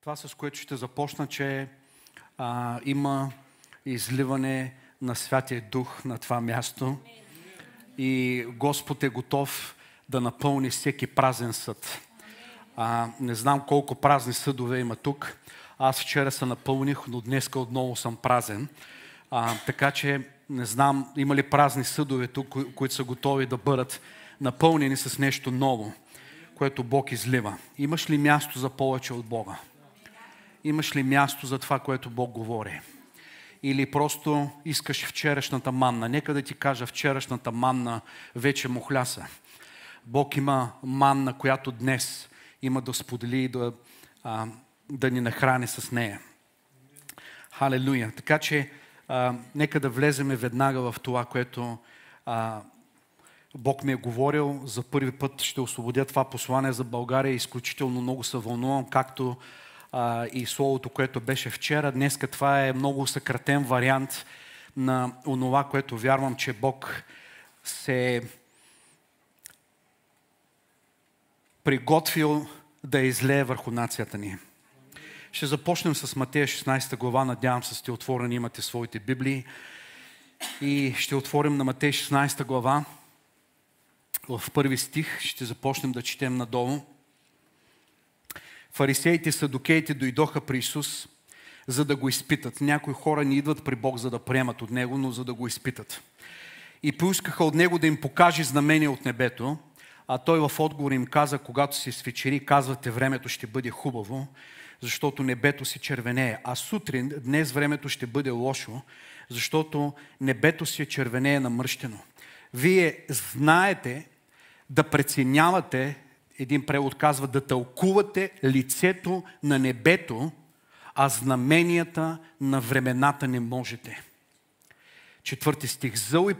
Това с което ще започна, че а, има изливане на Святия Дух на това място и Господ е готов да напълни всеки празен съд. А, не знам колко празни съдове има тук. Аз вчера се напълних, но днес отново съм празен. А, така че не знам има ли празни съдове тук, които са готови да бъдат напълнени с нещо ново, което Бог излива. Имаш ли място за повече от Бога? Имаш ли място за това, което Бог говори? Или просто искаш вчерашната манна? Нека да ти кажа, вчерашната манна вече му хляса. Бог има манна, която днес има да сподели и да, а, да ни нахрани с нея. Халелуя. Така че а, нека да влеземе веднага в това, което а, Бог ми е говорил. За първи път ще освободя това послание за България. Изключително много се вълнувам, както а, и словото, което беше вчера. Днес това е много съкратен вариант на онова, което вярвам, че Бог се приготвил да излее върху нацията ни. Ще започнем с Матея 16 глава. Надявам се, сте отворени, имате своите Библии. И ще отворим на Матея 16 глава. В първи стих ще започнем да четем надолу. Фарисеите, садокеите дойдоха при Исус, за да го изпитат. Някои хора не идват при Бог, за да приемат от Него, но за да го изпитат. И поискаха от Него да им покаже знамение от небето, а той в отговор им каза, когато се свечери, казвате, времето ще бъде хубаво, защото небето си червенее. А сутрин, днес времето ще бъде лошо, защото небето си е червенее намръщено. Вие знаете да преценявате, един превод казва, да тълкувате лицето на небето, а знаменията на времената не можете. Четвърти стих. Зъл и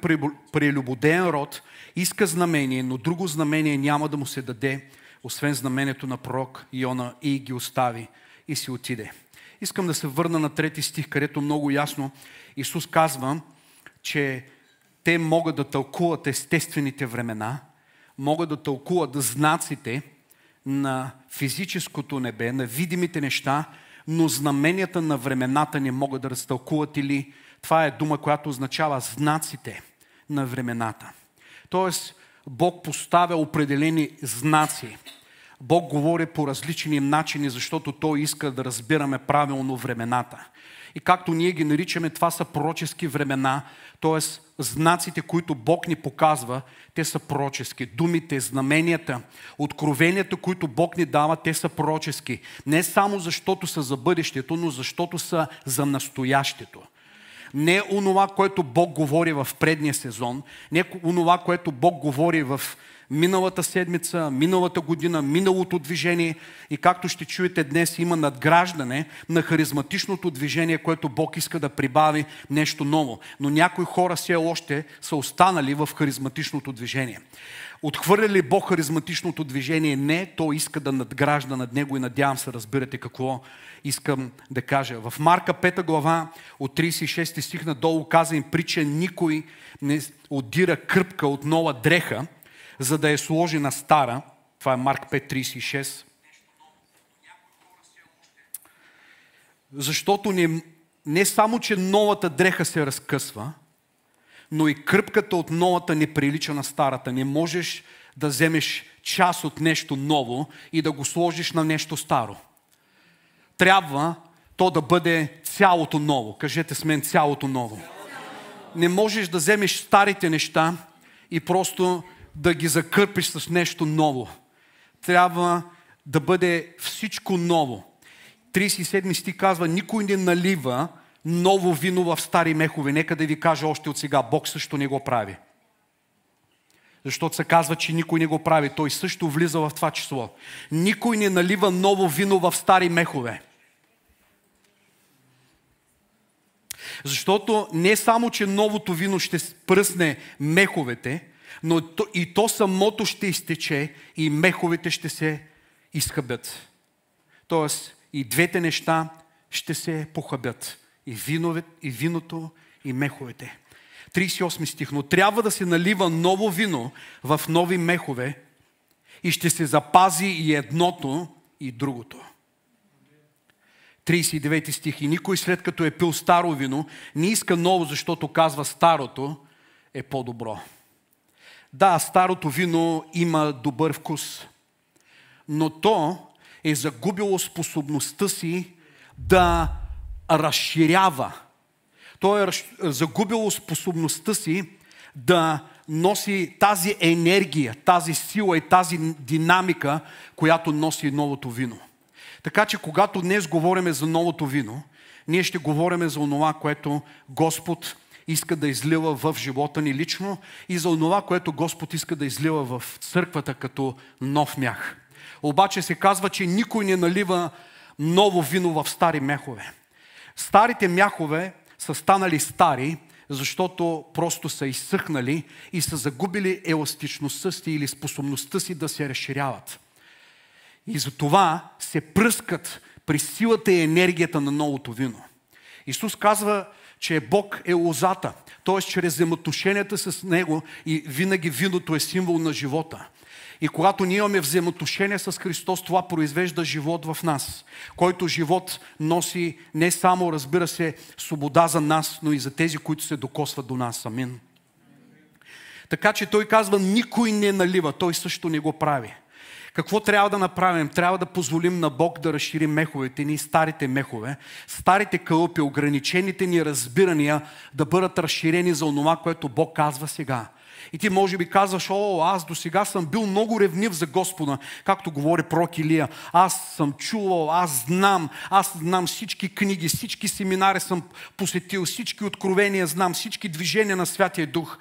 прелюбоден род иска знамение, но друго знамение няма да му се даде, освен знамението на пророк Иона и ги остави и си отиде. Искам да се върна на трети стих, където много ясно Исус казва, че те могат да тълкуват естествените времена, могат да тълкуват знаците на физическото небе, на видимите неща, но знаменията на времената не могат да разтълкуват или това е дума, която означава знаците на времената. Тоест, Бог поставя определени знаци. Бог говори по различни начини, защото Той иска да разбираме правилно времената. И както ние ги наричаме, това са пророчески времена, т.е. знаците, които Бог ни показва, те са пророчески. Думите, знаменията, откровенията, които Бог ни дава, те са пророчески. Не само защото са за бъдещето, но защото са за настоящето. Не онова, което Бог говори в предния сезон, не онова, което Бог говори в миналата седмица, миналата година, миналото движение и както ще чуете днес има надграждане на харизматичното движение, което Бог иска да прибави нещо ново. Но някои хора все още са останали в харизматичното движение. Отхвърля ли Бог харизматичното движение? Не, то иска да надгражда над него и надявам се разбирате какво искам да кажа. В Марка 5 глава от 36 стих надолу каза им притча, никой не отдира кръпка от нова дреха, за да я сложи на стара. Това е Марк 5.36. Защото не, не само, че новата дреха се разкъсва, но и кръпката от новата не прилича на старата. Не можеш да вземеш част от нещо ново и да го сложиш на нещо старо. Трябва то да бъде цялото ново. Кажете с мен цялото ново. Не можеш да вземеш старите неща и просто да ги закърпиш с нещо ново. Трябва да бъде всичко ново. 37 стих казва, никой не налива ново вино в стари мехове. Нека да ви кажа още от сега, Бог също не го прави. Защото се казва, че никой не го прави. Той също влиза в това число. Никой не налива ново вино в стари мехове. Защото не само, че новото вино ще пръсне меховете, но и то самото ще изтече и меховете ще се изхъбят. Тоест и двете неща ще се похъбят. И, винове, и виното, и меховете. 38 стих. Но трябва да се налива ново вино в нови мехове и ще се запази и едното, и другото. 39 стих. И никой след като е пил старо вино, не иска ново, защото казва старото е по-добро. Да, старото вино има добър вкус, но то е загубило способността си да разширява. То е загубило способността си да носи тази енергия, тази сила и тази динамика, която носи новото вино. Така че, когато днес говорим за новото вино, ние ще говорим за онова, което Господ иска да излива в живота ни лично и за онова, което Господ иска да излива в църквата като нов мях. Обаче се казва, че никой не налива ново вино в стари мехове. Старите мяхове са станали стари, защото просто са изсъхнали и са загубили еластичността си или способността си да се разширяват. И за това се пръскат при силата и енергията на новото вино. Исус казва, че Бог е лозата, т.е. чрез взаимоотношенията с Него и винаги виното е символ на живота. И когато ние имаме взаимоотношения с Христос, това произвежда живот в нас, който живот носи не само, разбира се, свобода за нас, но и за тези, които се докосват до нас. Амин. Така че той казва, никой не налива, той също не го прави. Какво трябва да направим? Трябва да позволим на Бог да разшири меховете ни, старите мехове, старите кълъпи, ограничените ни разбирания да бъдат разширени за онова, което Бог казва сега. И ти може би казваш, о, аз до сега съм бил много ревнив за Господа, както говори пророк Илия. Аз съм чувал, аз знам, аз знам всички книги, всички семинари съм посетил, всички откровения знам, всички движения на Святия Дух.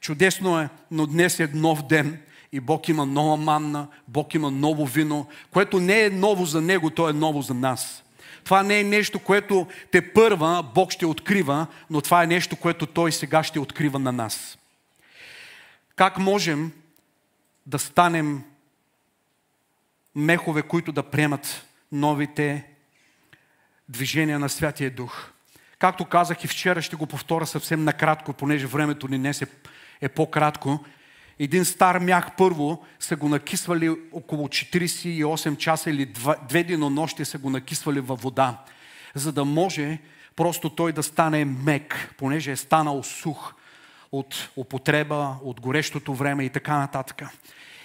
Чудесно е, но днес е нов ден и Бог има нова манна, Бог има ново вино, което не е ново за Него, то е ново за нас. Това не е нещо, което те първа Бог ще открива, но това е нещо, което Той сега ще открива на нас. Как можем да станем мехове, които да приемат новите движения на Святия Дух? Както казах и вчера, ще го повторя съвсем накратко, понеже времето ни днес е, е по-кратко. Един стар мях първо са го накисвали около 48 часа или две денонощи са го накисвали във вода, за да може просто той да стане мек, понеже е станал сух от употреба, от горещото време и така нататък.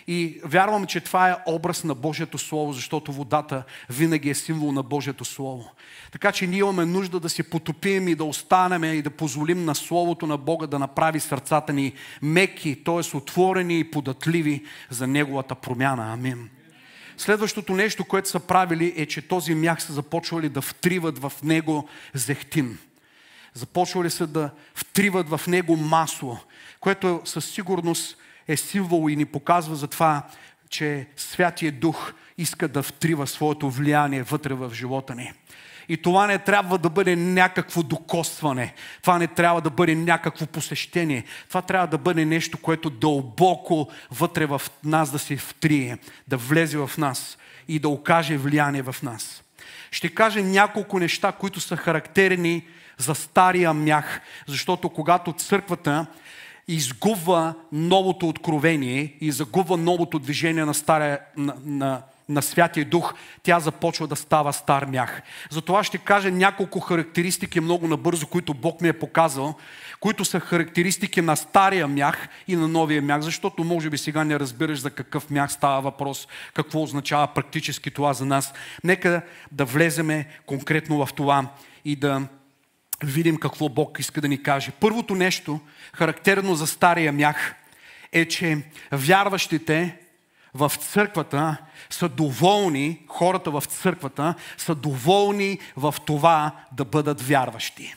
И вярвам, че това е образ на Божието Слово, защото водата винаги е символ на Божието Слово. Така че ние имаме нужда да се потопим и да останем и да позволим на Словото на Бога да направи сърцата ни меки, т.е. отворени и податливи за Неговата промяна. Амин. Следващото нещо, което са правили е, че този мях са започвали да втриват в него зехтин. Започвали са да втриват в него масло, което със сигурност е символ и ни показва за това, че Святия Дух иска да втрива своето влияние вътре в живота ни. И това не трябва да бъде някакво докосване. Това не трябва да бъде някакво посещение. Това трябва да бъде нещо, което дълбоко вътре в нас да се втрие, да влезе в нас и да окаже влияние в нас. Ще кажа няколко неща, които са характерни за стария мях, защото когато църквата изгубва новото откровение и загубва новото движение на, стария, на, на, на Святия Дух, тя започва да става стар мях. Затова ще кажа няколко характеристики много набързо, които Бог ми е показал, които са характеристики на стария мях и на новия мях, защото може би сега не разбираш за какъв мях става въпрос, какво означава практически това за нас. Нека да влеземе конкретно в това и да видим какво Бог иска да ни каже. Първото нещо, характерно за стария мях, е, че вярващите в църквата са доволни, хората в църквата са доволни в това да бъдат вярващи.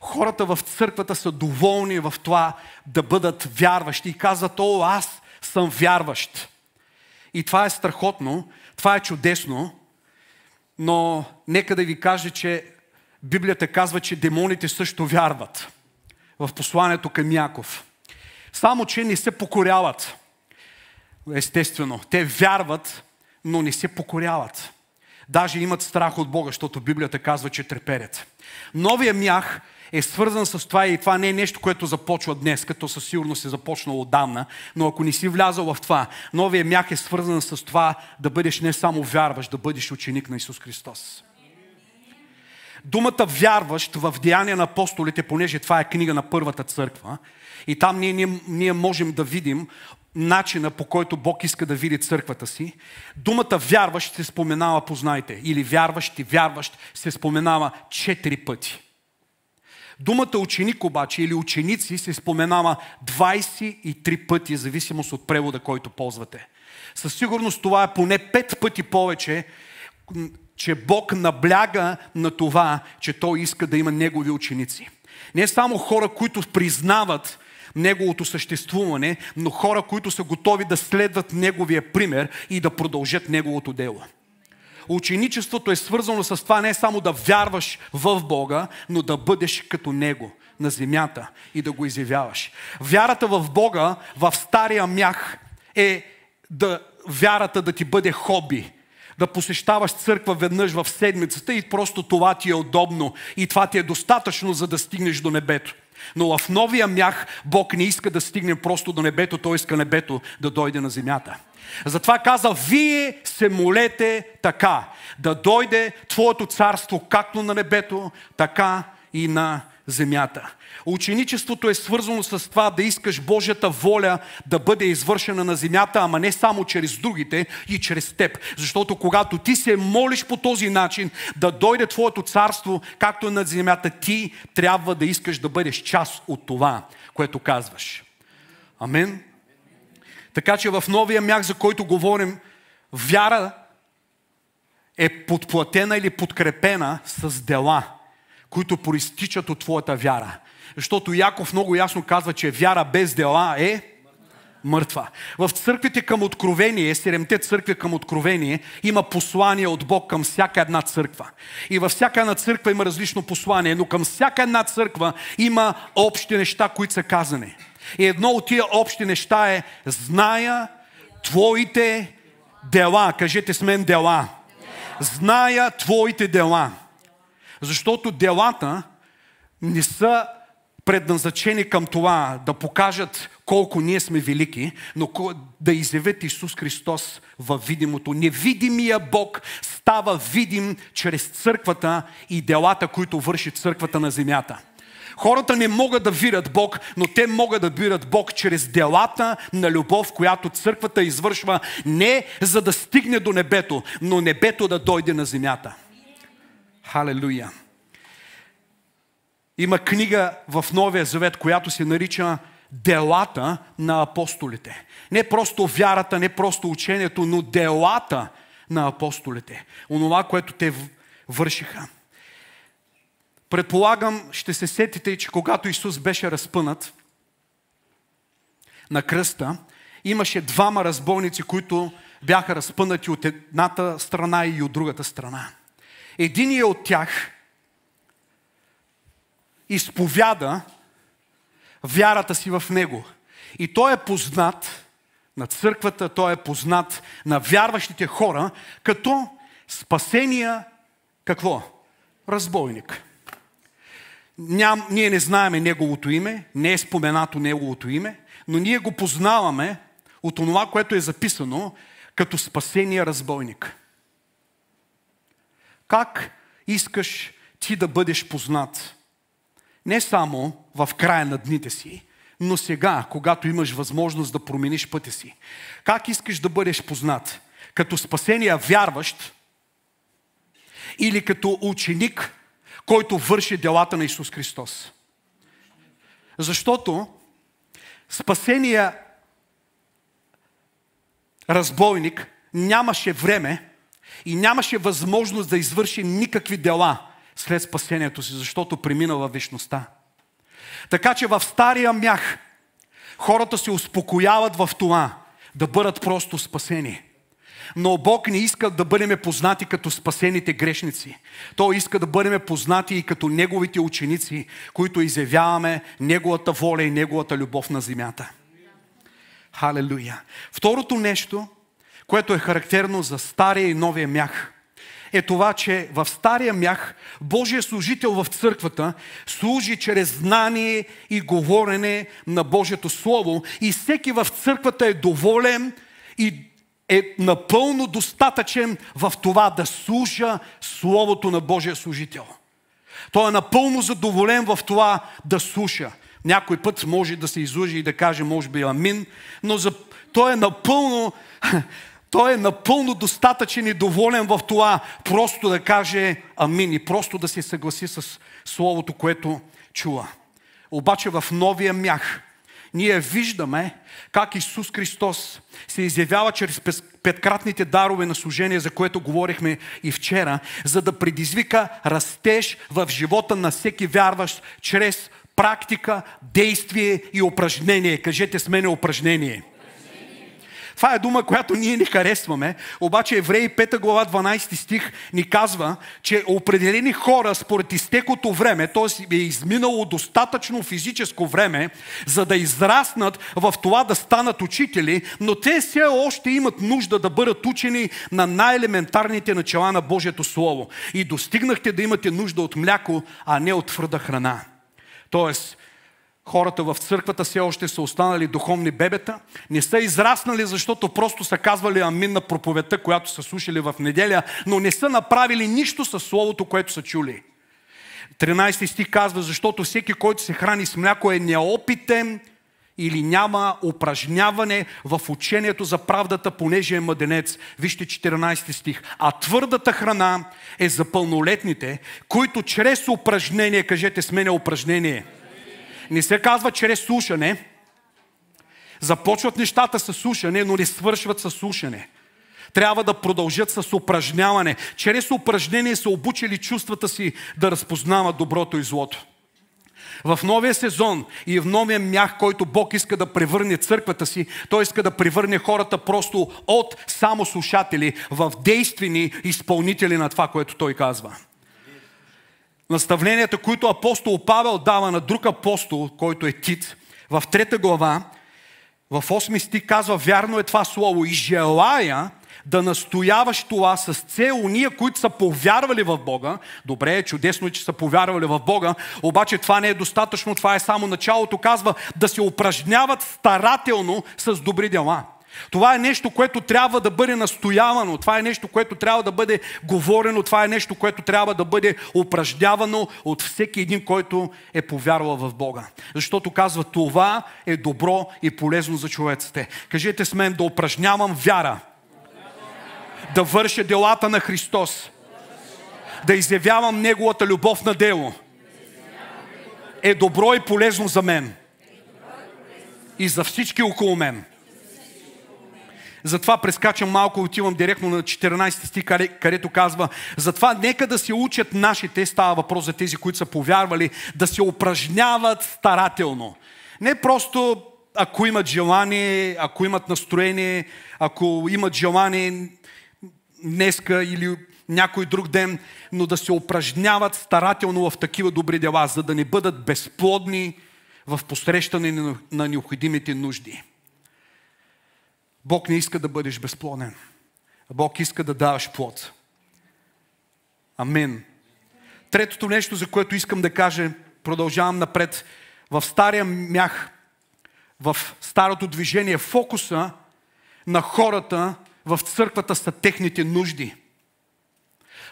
Хората в църквата са доволни в това да бъдат вярващи и казват, о, аз съм вярващ. И това е страхотно, това е чудесно, но нека да ви кажа, че Библията казва, че демоните също вярват в посланието към Яков. Само, че не се покоряват. Естествено, те вярват, но не се покоряват. Даже имат страх от Бога, защото Библията казва, че треперят. Новия мях е свързан с това и това не е нещо, което започва днес, като със сигурност е започнало отдавна, но ако не си влязал в това, новия мях е свързан с това да бъдеш не само вярваш, да бъдеш ученик на Исус Христос. Думата вярващ в Деяния на апостолите, понеже това е книга на първата църква, и там ние, ние, ние можем да видим начина по който Бог иска да види църквата си. Думата вярващ се споменава, познайте, или вярващ и вярващ се споменава четири пъти. Думата ученик обаче или ученици се споменава 23 пъти, в зависимост от превода, който ползвате. Със сигурност това е поне 5 пъти повече, че Бог набляга на това, че Той иска да има Негови ученици. Не само хора, които признават Неговото съществуване, но хора, които са готови да следват Неговия пример и да продължат Неговото дело. Ученичеството е свързано с това не само да вярваш в Бога, но да бъдеш като Него на земята и да го изявяваш. Вярата в Бога в стария мях е да вярата да ти бъде хоби, да посещаваш църква веднъж в седмицата и просто това ти е удобно и това ти е достатъчно, за да стигнеш до небето. Но в новия мях Бог не иска да стигне просто до небето, Той иска небето да дойде на земята. Затова каза, вие се молете така, да дойде Твоето царство както на небето, така и на земята. Ученичеството е свързано с това да искаш Божията воля да бъде извършена на земята, ама не само чрез другите и чрез теб. Защото когато ти се молиш по този начин да дойде Твоето царство, както е на земята, ти трябва да искаш да бъдеш част от това, което казваш. Амен. Така че в новия мях, за който говорим, вяра е подплатена или подкрепена с дела, които проистичат от твоята вяра. Защото Яков много ясно казва, че вяра без дела е мъртва. В църквите към откровение, седемте църкви към откровение, има послание от Бог към всяка една църква. И във всяка една църква има различно послание, но към всяка една църква има общи неща, които са казани. И едно от тия общи неща е зная твоите дела. Кажете с мен дела. Зная твоите дела. Защото делата не са предназначени към това да покажат колко ние сме велики, но да изявят Исус Христос във видимото. Невидимия Бог става видим чрез църквата и делата, които върши църквата на земята. Хората не могат да вират Бог, но те могат да вират Бог чрез делата на любов, която църквата извършва не за да стигне до небето, но небето да дойде на земята. Халелуя! Има книга в Новия Завет, която се нарича Делата на апостолите. Не просто вярата, не просто учението, но делата на апостолите. Онова, което те вършиха. Предполагам, ще се сетите, че когато Исус беше разпънат на кръста, имаше двама разбойници, които бяха разпънати от едната страна и от другата страна. Единият от тях изповяда вярата си в Него. И той е познат на църквата, той е познат на вярващите хора, като спасения какво? Разбойник. Ням, ние не знаеме неговото име, не е споменато неговото име, но ние го познаваме от това, което е записано като спасения разбойник. Как искаш ти да бъдеш познат? Не само в края на дните си, но сега, когато имаш възможност да промениш пътя си. Как искаш да бъдеш познат? Като спасения вярващ или като ученик, който върши делата на Исус Христос. Защото спасения разбойник нямаше време и нямаше възможност да извърши никакви дела след спасението си, защото премина във вечността. Така че в стария мях хората се успокояват в това да бъдат просто спасени. Но Бог не иска да бъдем познати като спасените грешници. Той иска да бъдем познати и като Неговите ученици, които изявяваме Неговата воля и Неговата любов на земята. Халелуя. Второто нещо, което е характерно за стария и новия мях, е това, че в стария мях Божия служител в църквата служи чрез знание и говорене на Божието Слово и всеки в църквата е доволен и е напълно достатъчен в това да служа Словото на Божия служител. Той е напълно задоволен в това да слуша. Някой път може да се излъжи и да каже, може би, амин, но за... той е напълно той е напълно достатъчен и доволен в това просто да каже амин и просто да се съгласи с Словото, което чува. Обаче в новия мях ние виждаме как Исус Христос се изявява чрез петкратните дарове на служение, за което говорихме и вчера, за да предизвика растеж в живота на всеки вярващ чрез практика, действие и упражнение. Кажете с мене упражнение. Това е дума, която ние не харесваме, обаче Евреи 5 глава 12 стих ни казва, че определени хора според изтекото време, т.е. е изминало достатъчно физическо време, за да израснат в това да станат учители, но те все още имат нужда да бъдат учени на най-елементарните начала на Божието Слово. И достигнахте да имате нужда от мляко, а не от твърда храна. Тоест, хората в църквата все още са останали духовни бебета, не са израснали, защото просто са казвали амин на проповедта, която са слушали в неделя, но не са направили нищо със Словото, което са чули. 13 стих казва, защото всеки, който се храни с мляко е неопитен или няма упражняване в учението за правдата, понеже е мъденец. Вижте 14 стих. А твърдата храна е за пълнолетните, които чрез упражнение, кажете с мене упражнение – не се казва чрез слушане. Започват нещата с слушане, но не свършват с слушане. Трябва да продължат с упражняване. Чрез упражнение са обучили чувствата си да разпознават доброто и злото. В новия сезон и в новия мях, който Бог иска да превърне църквата си, Той иска да превърне хората просто от само слушатели в действени изпълнители на това, което Той казва наставленията, които апостол Павел дава на друг апостол, който е Тит, в трета глава, в 8 стих казва, вярно е това слово и желая да настояваш това с цел уния, които са повярвали в Бога. Добре, чудесно, е, че са повярвали в Бога, обаче това не е достатъчно, това е само началото. Казва да се упражняват старателно с добри дела. Това е нещо, което трябва да бъде настоявано, това е нещо, което трябва да бъде говорено, това е нещо, което трябва да бъде упражнявано от всеки един, който е повярвал в Бога. Защото казва, това е добро и полезно за човеците. Кажете с мен да упражнявам вяра, да върша делата на Христос, да изявявам Неговата любов на дело, е добро и полезно за мен и за всички около мен. Затова прескачам малко, отивам директно на 14 стих, където казва, затова нека да се учат нашите, става въпрос за тези, които са повярвали, да се упражняват старателно. Не просто ако имат желание, ако имат настроение, ако имат желание днеска или някой друг ден, но да се упражняват старателно в такива добри дела, за да не бъдат безплодни в посрещане на необходимите нужди. Бог не иска да бъдеш безплоден. Бог иска да даваш плод. Амин. Третото нещо, за което искам да кажа, продължавам напред. В стария мях, в старото движение, фокуса на хората в църквата са техните нужди –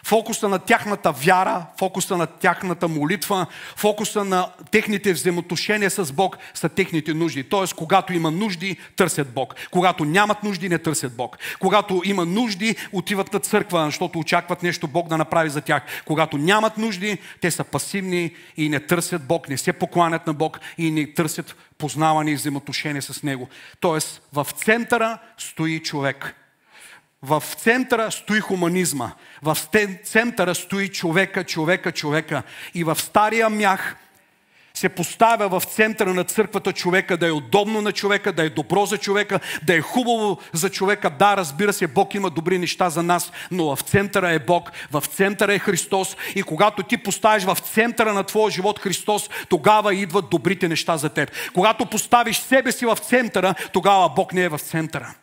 фокуса на тяхната вяра, фокуса на тяхната молитва, фокуса на техните взаимоотношения с Бог са техните нужди. Тоест, когато има нужди, търсят Бог. Когато нямат нужди, не търсят Бог. Когато има нужди, отиват на църква, защото очакват нещо Бог да направи за тях. Когато нямат нужди, те са пасивни и не търсят Бог, не се покланят на Бог и не търсят познаване и взаимоотношения с Него. Тоест, в центъра стои човек. В центъра стои хуманизма. В центъра стои човека, човека, човека. И в стария мях се поставя в центъра на църквата човека, да е удобно на човека, да е добро за човека, да е хубаво за човека. Да, разбира се, Бог има добри неща за нас, но в центъра е Бог, в центъра е Христос и когато ти поставиш в центъра на твоя живот Христос, тогава идват добрите неща за теб. Когато поставиш себе си в центъра, тогава Бог не е в центъра.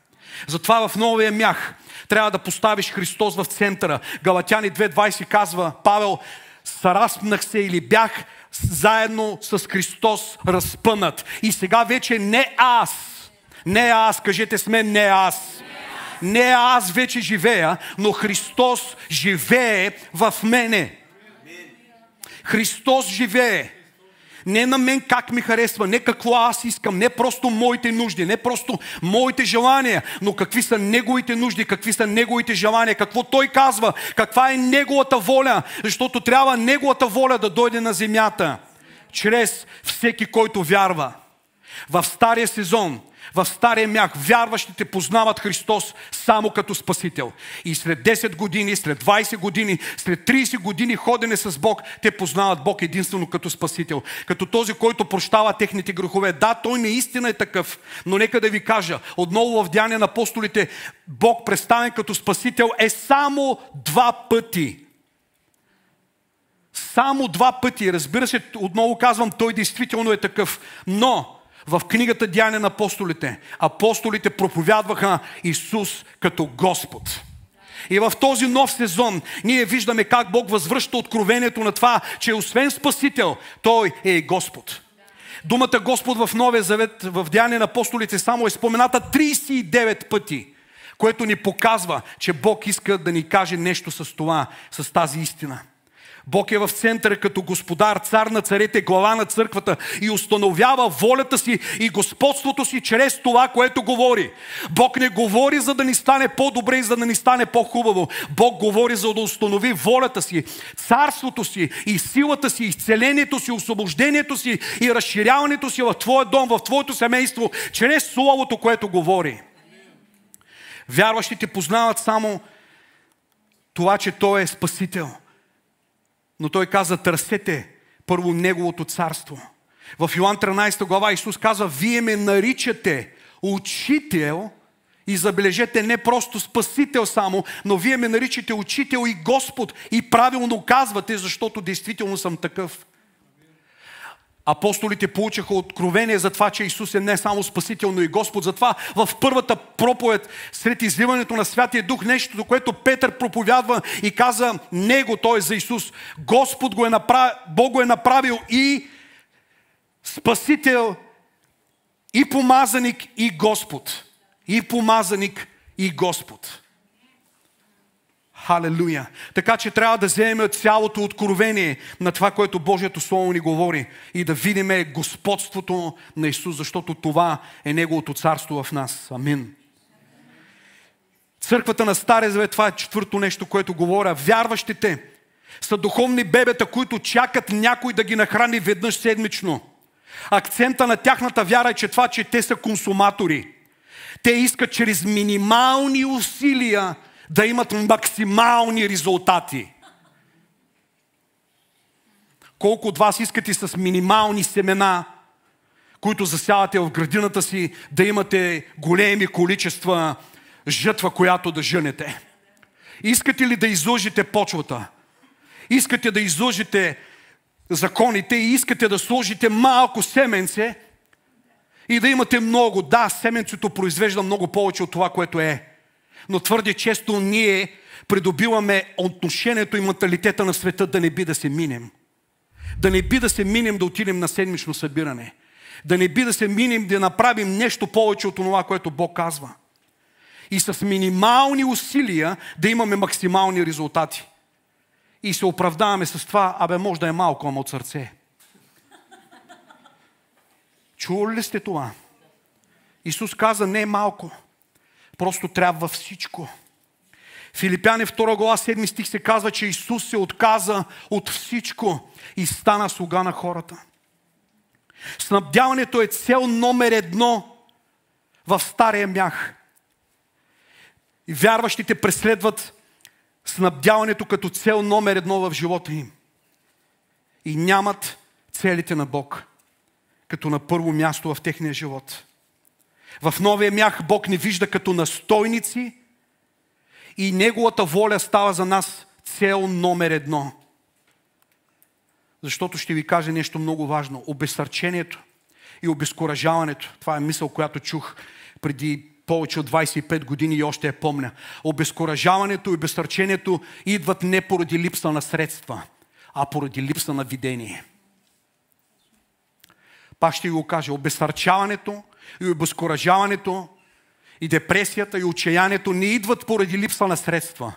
Затова в новия мях трябва да поставиш Христос в центъра. Галатяни 2.20 казва Павел, сараспнах се или бях заедно с Христос разпънат. И сега вече не аз, не аз, кажете с мен, не аз. Не аз вече живея, но Христос живее в мене. Христос живее. Не на мен как ми харесва, не какво аз искам, не просто моите нужди, не просто моите желания, но какви са Неговите нужди, какви са Неговите желания, какво Той казва, каква е Неговата воля, защото трябва Неговата воля да дойде на земята, чрез всеки, който вярва. В стария сезон в Стария мях вярващите познават Христос само като Спасител. И след 10 години, след 20 години, след 30 години ходене с Бог, те познават Бог единствено като Спасител. Като този, който прощава техните грехове. Да, той наистина е такъв, но нека да ви кажа, отново в Деяния на апостолите, Бог представен като Спасител е само два пъти. Само два пъти. Разбира се, отново казвам, той действително е такъв. Но в книгата Дяне на апостолите, апостолите проповядваха Исус като Господ. И в този нов сезон ние виждаме как Бог възвръща откровението на това, че освен Спасител, Той е и Господ. Думата Господ в Новия Завет, в Деяния на апостолите само е спомената 39 пъти, което ни показва, че Бог иска да ни каже нещо с това, с тази истина. Бог е в центъра като господар, цар на царете, глава на църквата и установява волята си и господството си чрез това, което говори. Бог не говори за да ни стане по-добре и за да ни стане по-хубаво. Бог говори за да установи волята си, царството си и силата си, изцелението си, освобождението си и разширяването си в твоя дом, в твоето семейство, чрез Словото, което говори. Вярващите познават само това, че Той е Спасител – но той каза, търсете първо Неговото царство. В Йоан 13 глава Исус казва, вие ме наричате учител и забележете не просто спасител само, но вие ме наричате учител и Господ и правилно казвате, защото действително съм такъв. Апостолите получиха откровение за това, че Исус е не само Спасител, но и Господ. Затова в първата проповед, сред изливането на Святия Дух, нещото, което Петър проповядва и каза Него, т.е. за Исус, Господ го е направил, Бог го е направил и Спасител, и помазаник, и Господ. И помазаник, и Господ. Халелуя! Така че трябва да вземем цялото откровение на това, което Божието Слово ни говори и да видим господството на Исус, защото това е Неговото царство в нас. Амин. Църквата на Стария Завет, това е четвърто нещо, което говоря. Вярващите са духовни бебета, които чакат някой да ги нахрани веднъж седмично. Акцента на тяхната вяра е, че това, че те са консуматори. Те искат чрез минимални усилия да имат максимални резултати. Колко от вас искате с минимални семена, които засявате в градината си, да имате големи количества жътва, която да жънете? Искате ли да изложите почвата? Искате да изложите законите и искате да сложите малко семенце и да имате много. Да, семенцето произвежда много повече от това, което е но твърде често ние придобиваме отношението и менталитета на света да не би да се минем. Да не би да се минем да отидем на седмично събиране. Да не би да се минем да направим нещо повече от това, което Бог казва. И с минимални усилия да имаме максимални резултати. И се оправдаваме с това, абе може да е малко, ама от сърце. Чували ли сте това? Исус каза, не е малко. Просто трябва всичко. Филипяни 2 глава 7 стих се казва, че Исус се отказа от всичко и стана слуга на хората. Снабдяването е цел номер едно в стария мях. И вярващите преследват снабдяването като цел номер едно в живота им. И нямат целите на Бог като на първо място в техния живот. В новия мях Бог ни вижда като настойници и Неговата воля става за нас цел номер едно. Защото ще ви кажа нещо много важно. Обесърчението и обезкуражаването. Това е мисъл, която чух преди повече от 25 години и още я помня. Обезкуражаването и обесърчението идват не поради липса на средства, а поради липса на видение. Пак ще го кажа. Обесърчаването и обезкуражаването, и депресията, и отчаянието не идват поради липса на средства,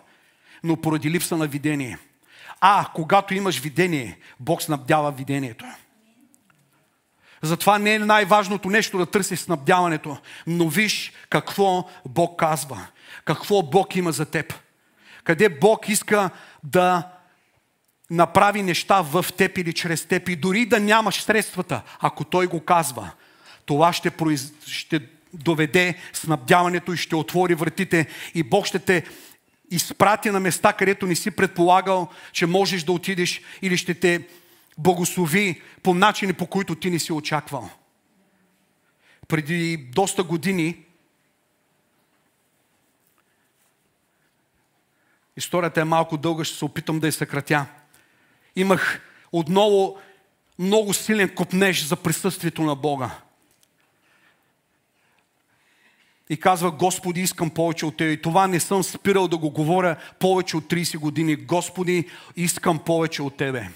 но поради липса на видение. А когато имаш видение, Бог снабдява видението. Затова не е най-важното нещо да търсиш снабдяването, но виж какво Бог казва, какво Бог има за теб. Къде Бог иска да направи неща в теб или чрез теб и дори да нямаш средствата, ако Той го казва, това ще, произ... ще доведе снабдяването и ще отвори вратите и Бог ще те изпрати на места, където не си предполагал, че можеш да отидеш или ще те благослови по начини, по които ти не си очаквал. Преди доста години историята е малко дълга, ще се опитам да я съкратя. Имах отново много силен копнеж за присъствието на Бога. И казва, Господи, искам повече от Тебе. И това не съм спирал да го говоря повече от 30 години. Господи, искам повече от Тебе.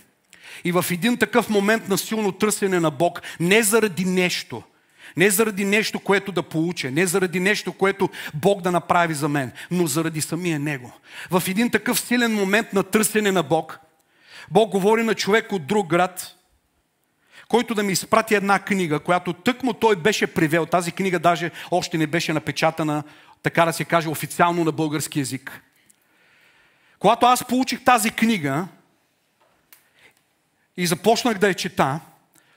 И в един такъв момент на силно търсене на Бог, не заради нещо, не заради нещо, което да получа, не заради нещо, което Бог да направи за мен, но заради самия Него. В един такъв силен момент на търсене на Бог, Бог говори на човек от друг град, който да ми изпрати една книга, която тъкмо той беше привел. Тази книга даже още не беше напечатана, така да се каже, официално на български язик. Когато аз получих тази книга, и започнах да я чета,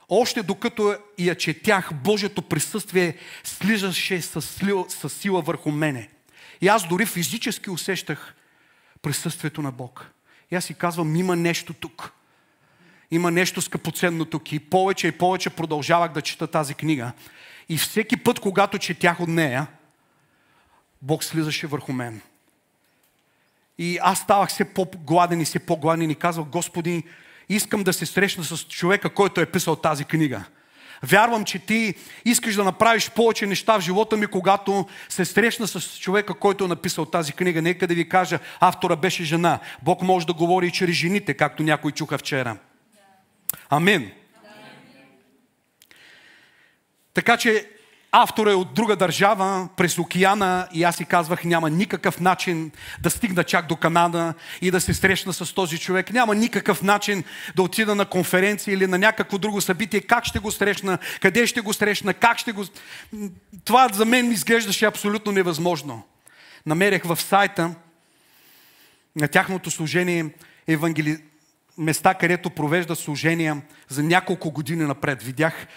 още докато я четях, Божието присъствие слизаше с сила, с сила върху мене. И аз дори физически усещах присъствието на Бог. И аз си казвам, има нещо тук. Има нещо скъпоценно тук. И повече и повече продължавах да чета тази книга. И всеки път, когато четях от нея, Бог слизаше върху мен. И аз ставах все по-гладен и все по-гладен и казвах, Господи, искам да се срещна с човека, който е писал тази книга. Вярвам, че ти искаш да направиш повече неща в живота ми, когато се срещна с човека, който е написал тази книга. Нека да ви кажа, автора беше жена. Бог може да говори и чрез жените, както някой чуха вчера. Амин. Така че автор е от друга държава, през океана и аз си казвах, няма никакъв начин да стигна чак до Канада и да се срещна с този човек. Няма никакъв начин да отида на конференция или на някакво друго събитие. Как ще го срещна? Къде ще го срещна? Как ще го... Това за мен изглеждаше абсолютно невъзможно. Намерих в сайта на тяхното служение евангели... места, където провежда служения за няколко години напред. Видях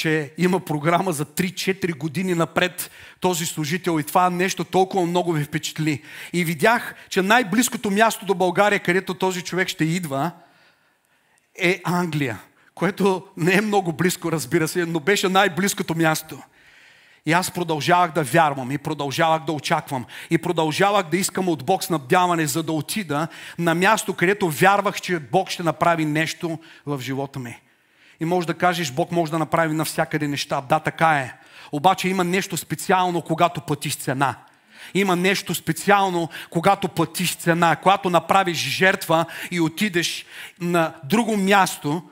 че има програма за 3-4 години напред този служител и това нещо толкова много ви впечатли. И видях, че най-близкото място до България, където този човек ще идва, е Англия, което не е много близко, разбира се, но беше най-близкото място. И аз продължавах да вярвам и продължавах да очаквам и продължавах да искам от Бог снабдяване, за да отида на място, където вярвах, че Бог ще направи нещо в живота ми. И може да кажеш, Бог може да направи навсякъде неща. Да, така е. Обаче има нещо специално, когато платиш цена. Има нещо специално, когато платиш цена, когато направиш жертва и отидеш на друго място,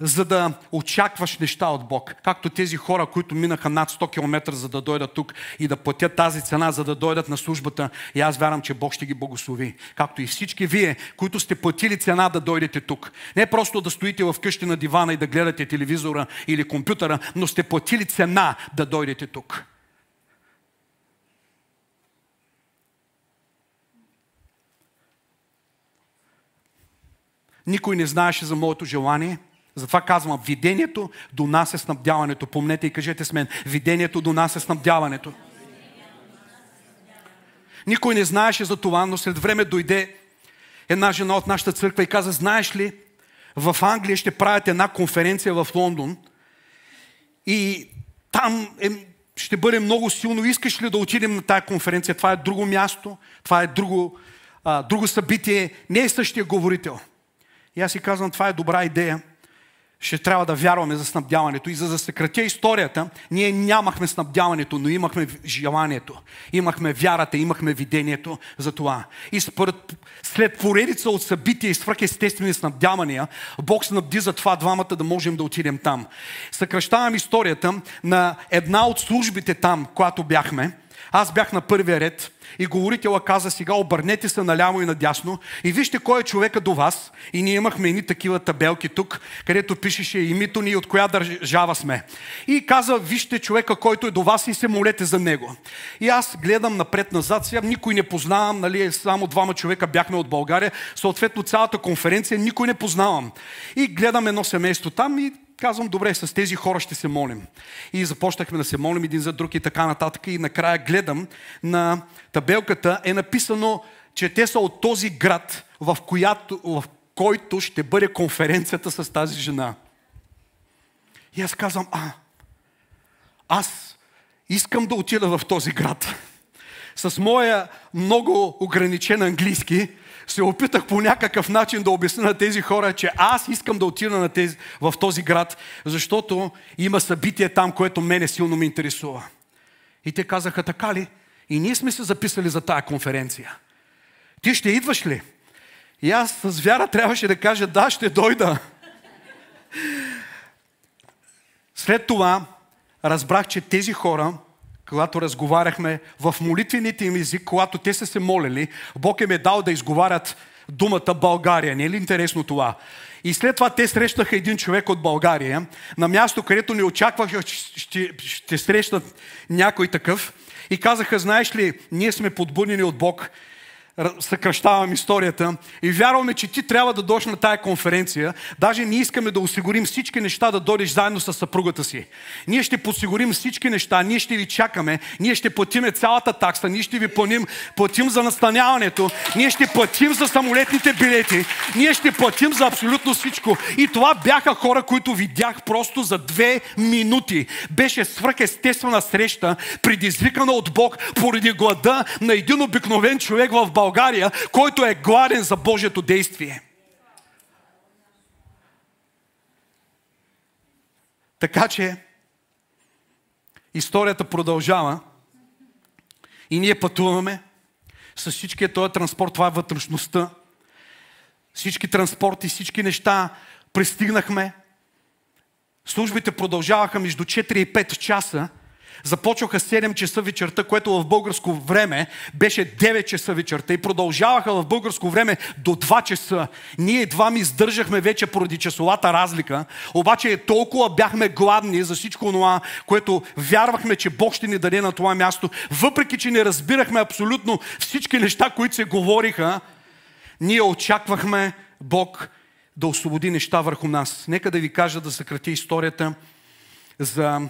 за да очакваш неща от Бог. Както тези хора, които минаха над 100 км, за да дойдат тук и да платят тази цена, за да дойдат на службата. И аз вярвам, че Бог ще ги благослови. Както и всички вие, които сте платили цена да дойдете тук. Не просто да стоите в къщи на дивана и да гледате телевизора или компютъра, но сте платили цена да дойдете тук. Никой не знаеше за моето желание – затова казвам, видението донася снабдяването. Помнете и кажете с мен, видението донася снабдяването. Никой не знаеше за това, но след време дойде една жена от нашата църква и каза, знаеш ли, в Англия ще правят една конференция в Лондон и там е, ще бъде много силно. Искаш ли да отидем на тази конференция? Това е друго място, това е друго, а, друго събитие, не е същия говорител. И аз си казвам, това е добра идея ще трябва да вярваме за снабдяването. И за да съкратя историята, ние нямахме снабдяването, но имахме желанието. Имахме вярата, имахме видението за това. И според, след поредица от събития и свръхестествени снабдявания, Бог снабди за това двамата да можем да отидем там. Съкръщавам историята на една от службите там, която бяхме. Аз бях на първия ред и говорителя каза сега обърнете се наляво и надясно и вижте кой е човека до вас. И ние имахме едни такива табелки тук, където пишеше името ни от коя държава сме. И каза, вижте човека, който е до вас и се молете за него. И аз гледам напред-назад, сега никой не познавам, нали, само двама човека бяхме от България, съответно цялата конференция никой не познавам. И гледам едно семейство там и Казвам, добре, с тези хора ще се молим. И започнахме да се молим един за друг и така нататък. И накрая гледам на табелката е написано, че те са от този град, в, която, в който ще бъде конференцията с тази жена. И аз казвам, а, аз искам да отида в този град. С моя много ограничен английски, се опитах по някакъв начин да обясня на тези хора, че аз искам да отида на тези, в този град, защото има събитие там, което мене силно ме интересува. И те казаха, така ли? И ние сме се записали за тая конференция. Ти ще идваш ли? И аз с вяра трябваше да кажа, да, ще дойда. След това разбрах, че тези хора когато разговаряхме в молитвените им език, когато те са се молили, Бог им е дал да изговарят думата България. Не е ли интересно това? И след това те срещнаха един човек от България, на място, където не очакваха, че ще, ще срещнат някой такъв. И казаха, знаеш ли, ние сме подбудени от Бог съкръщавам историята и вярваме, че ти трябва да дойдеш на тая конференция. Даже ние искаме да осигурим всички неща да дойдеш заедно с съпругата си. Ние ще подсигурим всички неща, ние ще ви чакаме, ние ще платиме цялата такса, ние ще ви платим, платим за настаняването, ние ще платим за самолетните билети, ние ще платим за абсолютно всичко. И това бяха хора, които видях просто за две минути. Беше свръхестествена среща, предизвикана от Бог поради глада на един обикновен човек в България България, който е гладен за Божието действие. Така че, историята продължава и ние пътуваме с всичкия този транспорт, това е вътрешността. Всички транспорти, всички неща пристигнахме. Службите продължаваха между 4 и 5 часа Започваха 7 часа вечерта, което в българско време беше 9 часа вечерта и продължаваха в българско време до 2 часа. Ние едва ми издържахме вече поради часовата разлика, обаче толкова бяхме гладни за всичко това, което вярвахме, че Бог ще ни даде на това място, въпреки че не разбирахме абсолютно всички неща, които се говориха, ние очаквахме Бог да освободи неща върху нас. Нека да ви кажа да съкрати историята за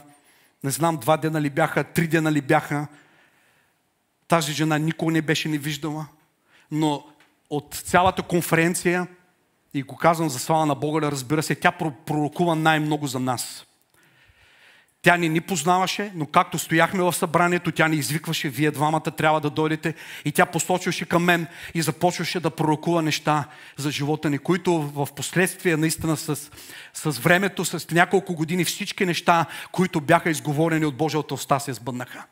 не знам, два дена ли бяха, три дена ли бяха. Тази жена никога не беше ни виждала, но от цялата конференция, и го казвам за слава на Бога, разбира се, тя пророкува най-много за нас. Тя не ни познаваше, но както стояхме в събранието, тя ни извикваше, вие двамата трябва да дойдете. И тя посочваше към мен и започваше да пророкува неща за живота ни, които в последствие наистина с, с времето, с няколко години, всички неща, които бяха изговорени от Божията уста, се сбъднаха.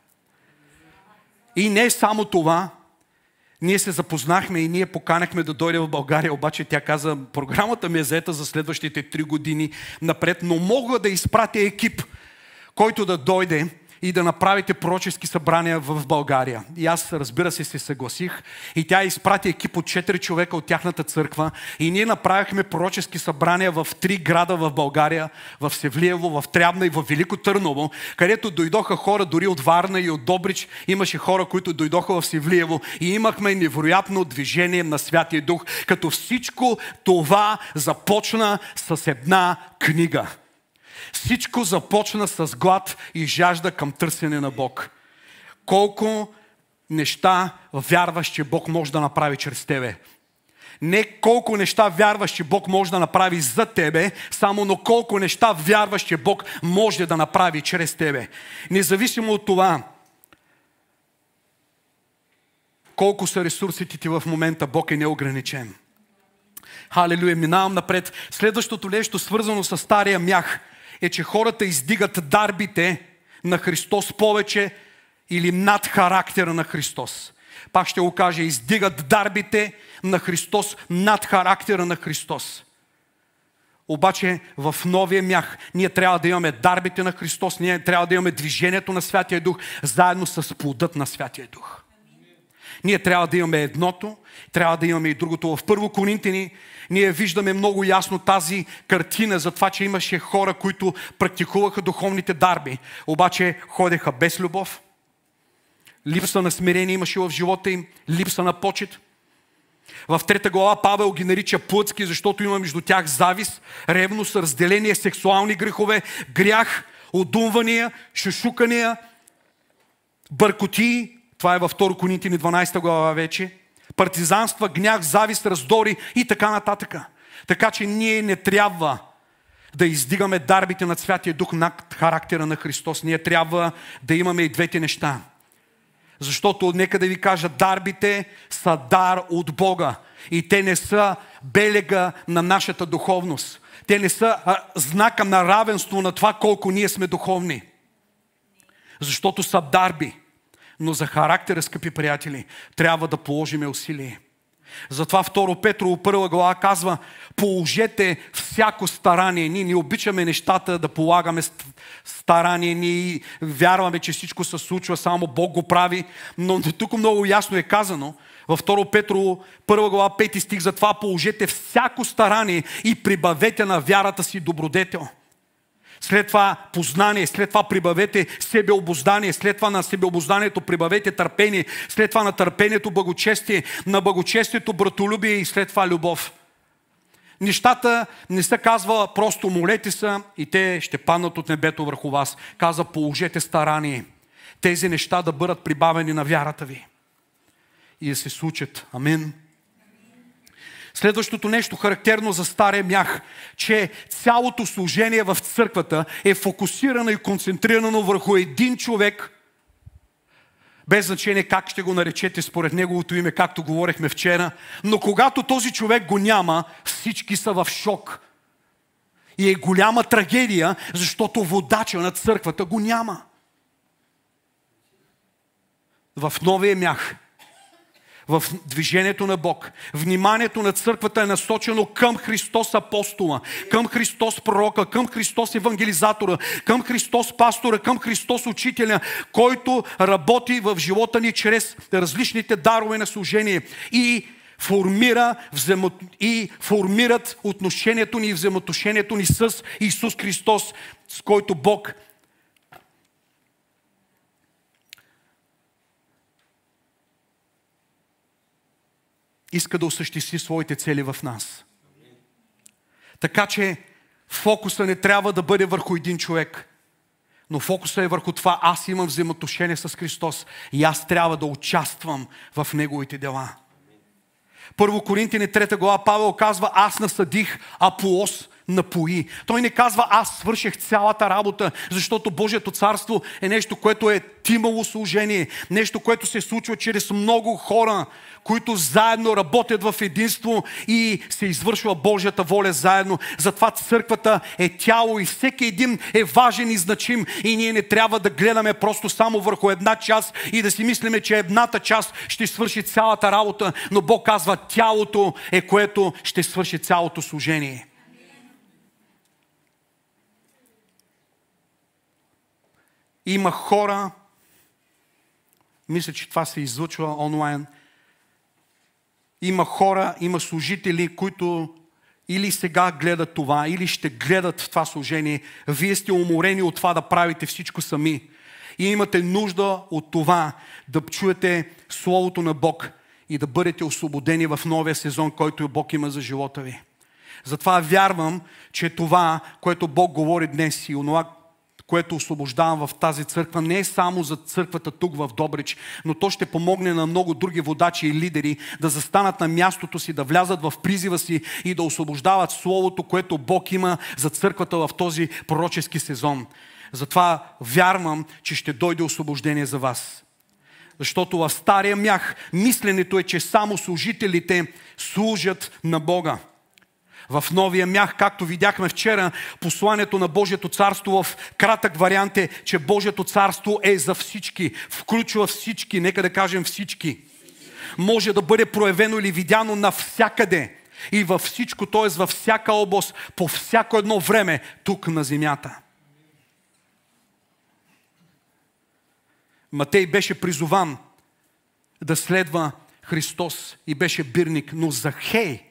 И не само това, ние се запознахме и ние поканахме да дойде в България, обаче тя каза, програмата ми е заета за следващите три години напред, но мога да изпратя екип – който да дойде и да направите пророчески събрания в България. И аз, разбира се, се съгласих. И тя изпрати екип от 4 човека от тяхната църква. И ние направихме пророчески събрания в три града в България. В Севлиево, в Трябна и в Велико Търново, където дойдоха хора дори от Варна и от Добрич. Имаше хора, които дойдоха в Севлиево. И имахме невероятно движение на Святия Дух. Като всичко това започна с една книга – всичко започна с глад и жажда към търсене на Бог. Колко неща вярваш, че Бог може да направи чрез тебе. Не колко неща вярваш, че Бог може да направи за тебе, само но колко неща вярваш, че Бог може да направи чрез тебе. Независимо от това, колко са ресурсите ти в момента, Бог е неограничен. Халелуя, минавам напред. Следващото нещо, свързано с стария мях – е, че хората издигат дарбите на Христос повече или над характера на Христос. Пак ще го кажа, издигат дарбите на Христос над характера на Христос. Обаче в новия мях ние трябва да имаме дарбите на Христос, ние трябва да имаме движението на Святия Дух, заедно с плодът на Святия Дух. Ние трябва да имаме едното, трябва да имаме и другото. В Първо Коринтини ние виждаме много ясно тази картина за това, че имаше хора, които практикуваха духовните дарби, обаче ходеха без любов. Липса на смирение имаше в живота им, липса на почет. В трета глава Павел ги нарича плъцки, защото има между тях завист, ревност, разделение, сексуални грехове, грях, отдумвания, шушукания, бъркоти. Това е във 2 Коринтини 12 глава вече. Партизанства, гняв, завист, раздори и така нататък. Така че ние не трябва да издигаме дарбите на Святия Дух над характера на Христос. Ние трябва да имаме и двете неща. Защото, нека да ви кажа, дарбите са дар от Бога. И те не са белега на нашата духовност. Те не са знака на равенство на това колко ние сме духовни. Защото са дарби. Но за характера, скъпи приятели, трябва да положиме усилие. Затова 2 Петрово първа глава казва, положете всяко старание. Ние не обичаме нещата да полагаме старание, ние вярваме, че всичко се случва, само Бог го прави. Но тук много ясно е казано, във 2 Петрово, първа глава, 5 стих, затова положете всяко старание и прибавете на вярата си добродетел. След това познание, след това прибавете себеобоздание, след това на себеобозданието прибавете търпение, след това на търпението благочестие, на благочестието братолюбие и след това любов. Нещата не се казва просто молете са и те ще паднат от небето върху вас. Каза положете старание. Тези неща да бъдат прибавени на вярата ви. И да се случат. Амин. Следващото нещо характерно за стария мях, че цялото служение в църквата е фокусирано и концентрирано върху един човек, без значение как ще го наречете според неговото име, както говорихме вчера. Но когато този човек го няма, всички са в шок. И е голяма трагедия, защото водача на църквата го няма. В новия мях в движението на Бог. Вниманието на църквата е насочено към Христос апостола, към Христос пророка, към Христос евангелизатора, към Христос пастора, към Христос учителя, който работи в живота ни чрез различните дарове на служение и формира взаимо... и формират отношението ни и взаимоотношението ни с Исус Христос, с който Бог иска да осъществи своите цели в нас. Така че фокуса не трябва да бъде върху един човек, но фокуса е върху това аз имам взаимоотношение с Христос и аз трябва да участвам в Неговите дела. Първо Коринтини 3 глава Павел казва аз насъдих, Аполос напои. Той не казва, аз свърших цялата работа, защото Божието царство е нещо, което е тимало служение, нещо, което се случва чрез много хора, които заедно работят в единство и се извършва Божията воля заедно. Затова църквата е тяло и всеки един е важен и значим и ние не трябва да гледаме просто само върху една част и да си мислиме, че едната част ще свърши цялата работа, но Бог казва, тялото е което ще свърши цялото служение. Има хора, мисля, че това се излъчва онлайн. Има хора, има служители, които или сега гледат това, или ще гледат това служение. Вие сте уморени от това да правите всичко сами. И имате нужда от това да чуете Словото на Бог и да бъдете освободени в новия сезон, който Бог има за живота ви. Затова вярвам, че това, което Бог говори днес и онова, което освобождавам в тази църква, не е само за църквата тук в Добрич, но то ще помогне на много други водачи и лидери да застанат на мястото си, да влязат в призива си и да освобождават Словото, което Бог има за църквата в този пророчески сезон. Затова вярвам, че ще дойде освобождение за вас. Защото в стария мях мисленето е, че само служителите служат на Бога в новия мях, както видяхме вчера, посланието на Божието царство в кратък вариант е, че Божието царство е за всички, включва всички, нека да кажем всички. Може да бъде проявено или видяно навсякъде. И във всичко, т.е. във всяка област, по всяко едно време, тук на земята. Матей беше призован да следва Христос и беше бирник, но Захей,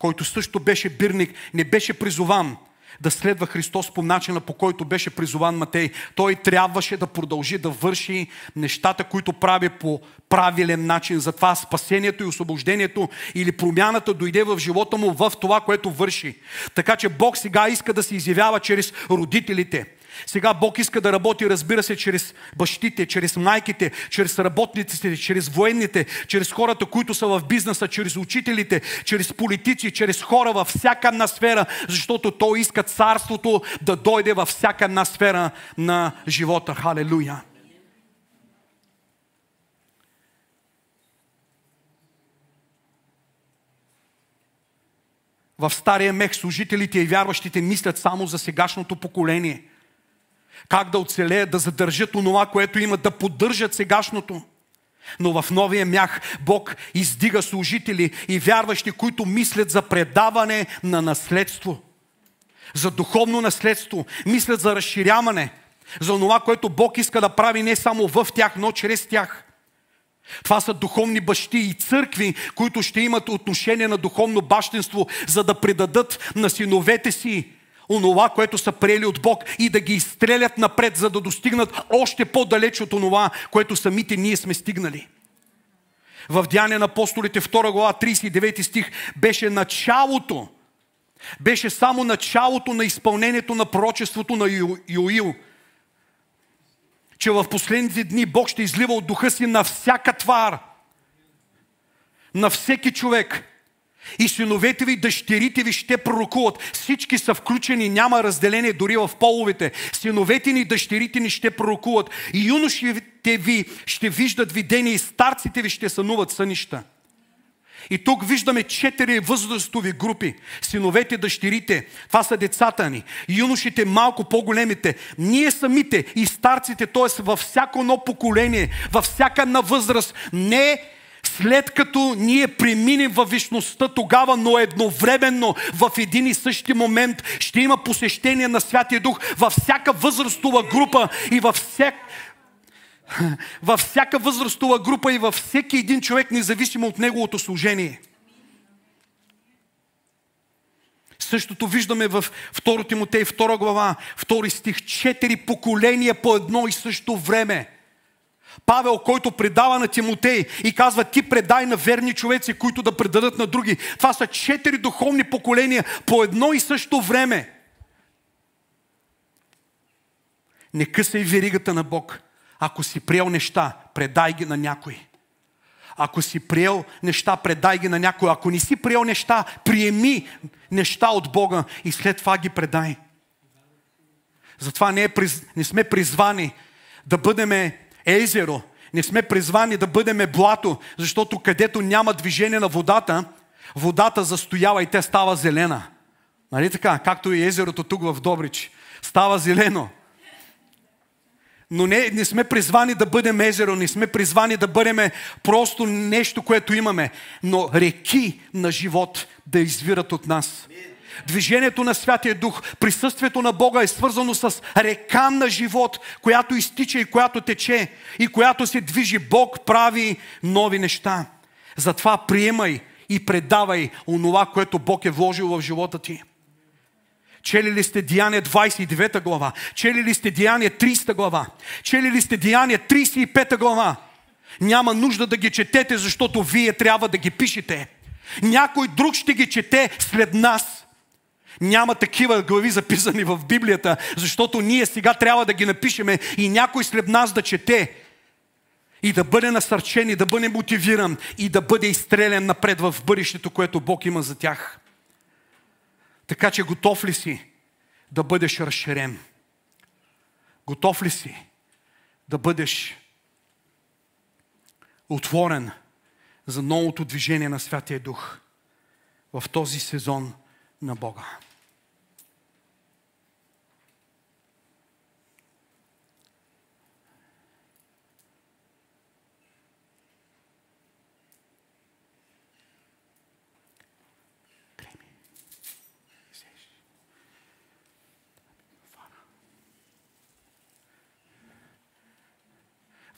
който също беше бирник, не беше призован да следва Христос по начина, по който беше призован Матей. Той трябваше да продължи да върши нещата, които прави по правилен начин. Затова спасението и освобождението или промяната дойде в живота му в това, което върши. Така че Бог сега иска да се изявява чрез родителите. Сега Бог иска да работи, разбира се, чрез бащите, чрез майките, чрез работниците, чрез военните, чрез хората, които са в бизнеса, чрез учителите, чрез политици, чрез хора във всяка една сфера, защото Той иска царството да дойде във всяка една сфера на живота. Халелуя! В стария мех служителите и вярващите мислят само за сегашното поколение – как да оцелеят, да задържат онова, което имат, да поддържат сегашното. Но в новия мях Бог издига служители и вярващи, които мислят за предаване на наследство. За духовно наследство. Мислят за разширяване. За това, което Бог иска да прави не само в тях, но чрез тях. Това са духовни бащи и църкви, които ще имат отношение на духовно бащенство, за да предадат на синовете си онова, което са приели от Бог и да ги изстрелят напред, за да достигнат още по-далеч от онова, което самите ние сме стигнали. В Деяния на апостолите 2 глава 39 стих беше началото, беше само началото на изпълнението на пророчеството на Йоил, че в последните дни Бог ще излива от духа си на всяка твар, на всеки човек, и синовете ви, дъщерите ви ще пророкуват. Всички са включени, няма разделение дори в половете. Синовете ни, дъщерите ни ще пророкуват. И юношите ви ще виждат видения и старците ви ще сънуват сънища. И тук виждаме четири възрастови групи. Синовете, дъщерите, това са децата ни. Юношите, малко по-големите. Ние самите и старците, т.е. във всяко едно поколение, във всяка една възраст, не след като ние преминем във вечността тогава, но едновременно в един и същи момент ще има посещение на Святия Дух във всяка възрастова група и във всяк, във всяка възрастова група и във всеки един човек, независимо от неговото служение. Същото виждаме в 2 Тимотей 2 глава, 2 стих, четири поколения по едно и също време – Павел, който предава на Тимотей и казва, ти предай на верни човеци, които да предадат на други. Това са четири духовни поколения по едно и също време. Не късай веригата на Бог. Ако си приел неща, предай ги на някой. Ако си приел неща, предай ги на някой. Ако не си приел неща, приеми неща от Бога и след това ги предай. Затова не, е, не сме призвани да бъдеме езеро. Не сме призвани да бъдеме блато, защото където няма движение на водата, водата застоява и те става зелена. Нали така? Както и езерото тук в Добрич. Става зелено. Но не, не сме призвани да бъдем езеро, не сме призвани да бъдем просто нещо, което имаме, но реки на живот да извират от нас. Движението на Святия Дух, присъствието на Бога е свързано с река на живот, която изтича и която тече и която се движи. Бог прави нови неща. Затова приемай и предавай онова, което Бог е вложил в живота ти. Чели ли сте Деяние 29 глава? Чели ли сте Деяние 30 глава? Чели ли сте Деяние 35 глава? Няма нужда да ги четете, защото вие трябва да ги пишете. Някой друг ще ги чете след нас. Няма такива глави записани в Библията, защото ние сега трябва да ги напишеме и някой след нас да чете и да бъде насърчен и да бъде мотивиран и да бъде изстрелян напред в бъдещето, което Бог има за тях. Така че готов ли си да бъдеш разширен? Готов ли си да бъдеш отворен за новото движение на Святия Дух в този сезон на Бога?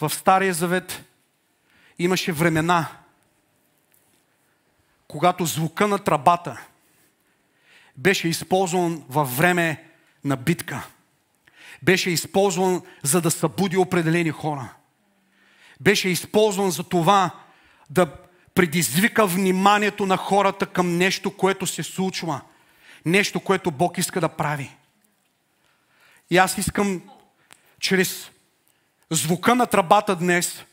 В Стария Завет имаше времена, когато звука на трабата беше използван във време на битка. Беше използван за да събуди определени хора. Беше използван за това да предизвика вниманието на хората към нещо, което се случва. Нещо, което Бог иска да прави. И аз искам чрез звука на трабата днес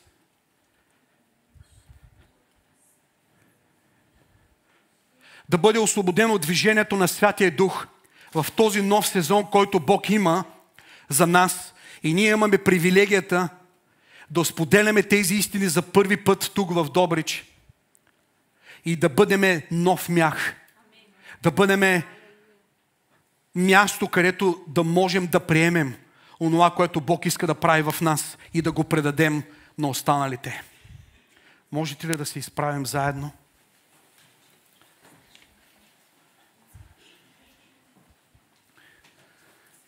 да бъде освободено от движението на Святия Дух в този нов сезон, който Бог има за нас. И ние имаме привилегията да споделяме тези истини за първи път тук в Добрич. И да бъдеме нов мях. Да бъдеме място, където да можем да приемем онова, което Бог иска да прави в нас и да го предадем на останалите. Можете ли да се изправим заедно?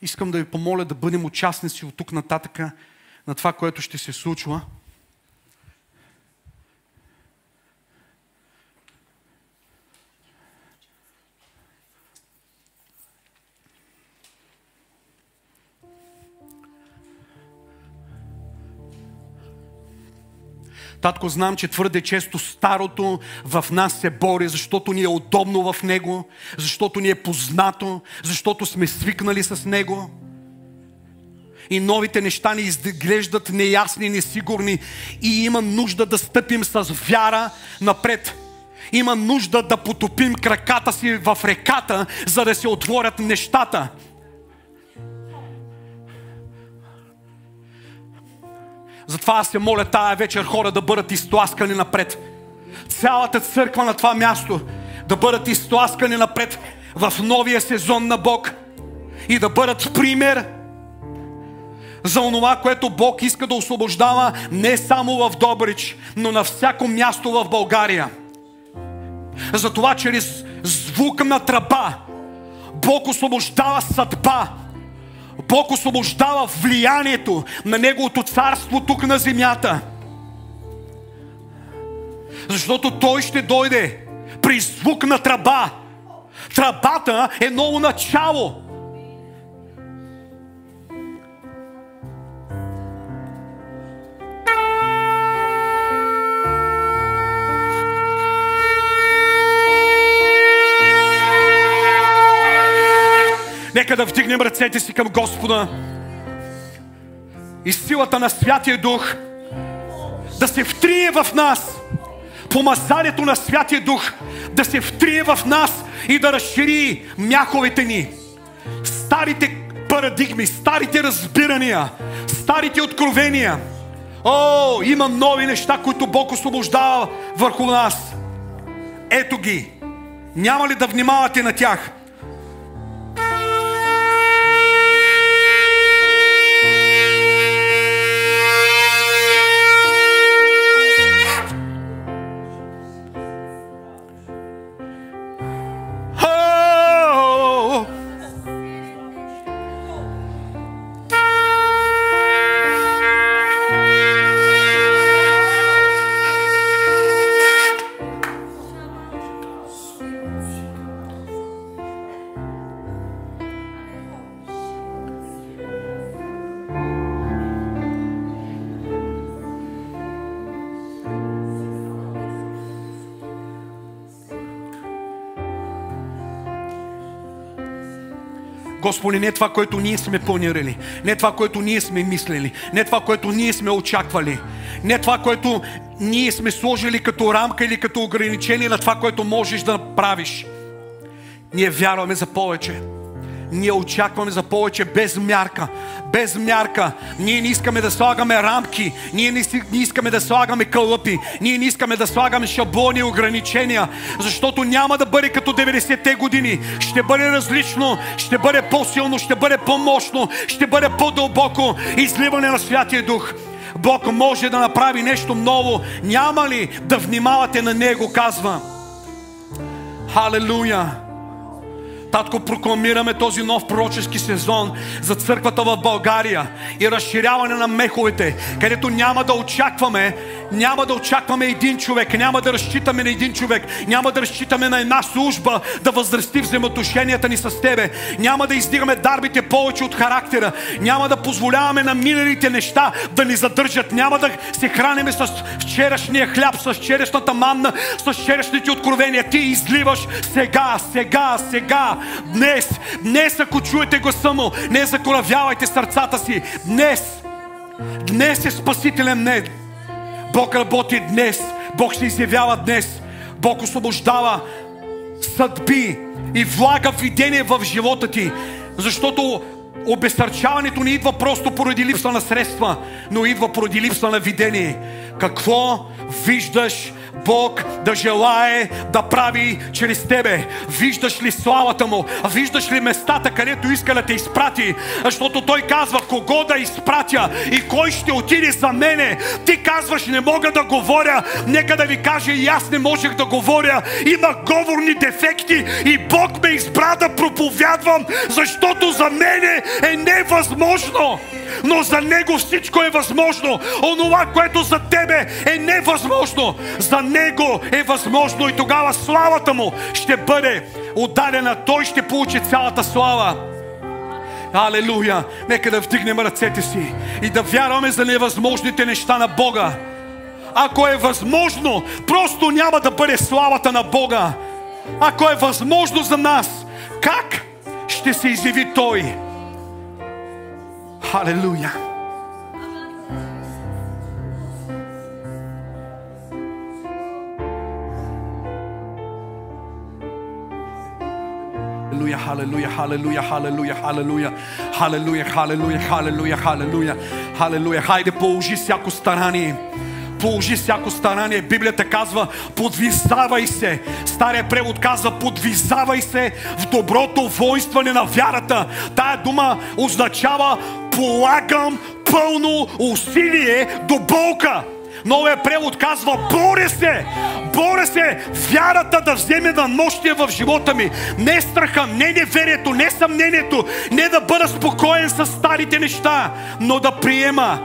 Искам да ви помоля да бъдем участници от тук нататъка на това, което ще се случва. Татко, знам, че твърде често старото в нас се бори, защото ни е удобно в него, защото ни е познато, защото сме свикнали с него. И новите неща ни изглеждат неясни, несигурни и има нужда да стъпим с вяра напред. Има нужда да потопим краката си в реката, за да се отворят нещата. Затова аз се моля тая вечер хора да бъдат изтласкани напред. Цялата църква на това място да бъдат изтласкани напред в новия сезон на Бог и да бъдат пример за онова, което Бог иска да освобождава не само в Добрич, но на всяко място в България. Затова чрез звук на тръба Бог освобождава съдба, Бог освобождава влиянието на Неговото царство тук на земята. Защото Той ще дойде при звук на тръба. Тръбата е ново начало. Нека да вдигнем ръцете си към Господа и силата на Святия Дух да се втрие в нас. Помазанието на Святия Дух да се втрие в нас и да разшири мяховете ни. Старите парадигми, старите разбирания, старите откровения. О, има нови неща, които Бог освобождава върху нас. Ето ги. Няма ли да внимавате на тях? Господи, не това, което ние сме планирали, не това, което ние сме мислили, не това, което ние сме очаквали, не това, което ние сме сложили като рамка или като ограничение на това, което можеш да направиш. Ние вярваме за повече. Ние очакваме за повече без мярка. Без мярка. Ние не искаме да слагаме рамки. Ние не, искаме да слагаме кълъпи. Ние не искаме да слагаме шаблони и ограничения. Защото няма да бъде като 90-те години. Ще бъде различно. Ще бъде по-силно. Ще бъде по-мощно. Ще бъде по-дълбоко. Изливане на Святия Дух. Бог може да направи нещо ново. Няма ли да внимавате на Него, казва. Халелуя! Татко, прокламираме този нов пророчески сезон за църквата в България и разширяване на меховете, където няма да очакваме, няма да очакваме един човек, няма да разчитаме на един човек, няма да разчитаме на една служба да възрасти взаимоотношенията ни с Тебе, няма да издигаме дарбите повече от характера, няма да позволяваме на миналите неща да ни задържат, няма да се хранеме с вчерашния хляб, с вчерашната манна, с вчерашните откровения. Ти изливаш сега, сега, сега, днес, днес, ако чуете гласа му, не закоравявайте сърцата си. Днес, днес е спасителен днес. Бог работи днес. Бог се изявява днес. Бог освобождава съдби и влага видение в живота ти. Защото обесърчаването не идва просто поради липса на средства, но идва поради липса на видение. Какво виждаш Бог да желае да прави чрез тебе. Виждаш ли славата му? Виждаш ли местата, където иска да те изпрати? Защото той казва кого да изпратя и кой ще отиде за мене. Ти казваш не мога да говоря. Нека да ви кажа и аз не можех да говоря. Има говорни дефекти и Бог ме избра да проповядвам, защото за мене е невъзможно но за Него всичко е възможно. Онова, което за тебе е невъзможно, за Него е възможно и тогава славата Му ще бъде отдадена. Той ще получи цялата слава. Алелуя! Нека да вдигнем ръцете си и да вярваме за невъзможните неща на Бога. Ако е възможно, просто няма да бъде славата на Бога. Ако е възможно за нас, как ще се изяви Той? Hallelujah. Hallelujah, hallelujah, hallelujah, hallelujah, hallelujah, hallelujah, hallelujah, hallelujah, hallelujah. Хайде, положи всяко старание. положи всяко старание. Библията казва, подвизавай се. Стария превод казва, подвизавай се в доброто войстване на вярата. Тая дума означава полагам пълно усилие до болка. Новия превод казва, боря се, боря се, вярата да вземе на нощия в живота ми. Не страха, не неверието, не съмнението, не да бъда спокоен с старите неща, но да приема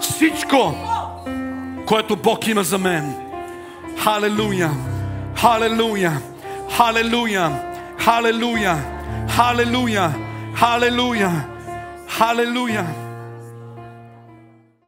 всичко, което Бог има за мен. Халелуя! Халелуя! Халелуя! Халелуя! Халелуя! Халелуя! Халелуя!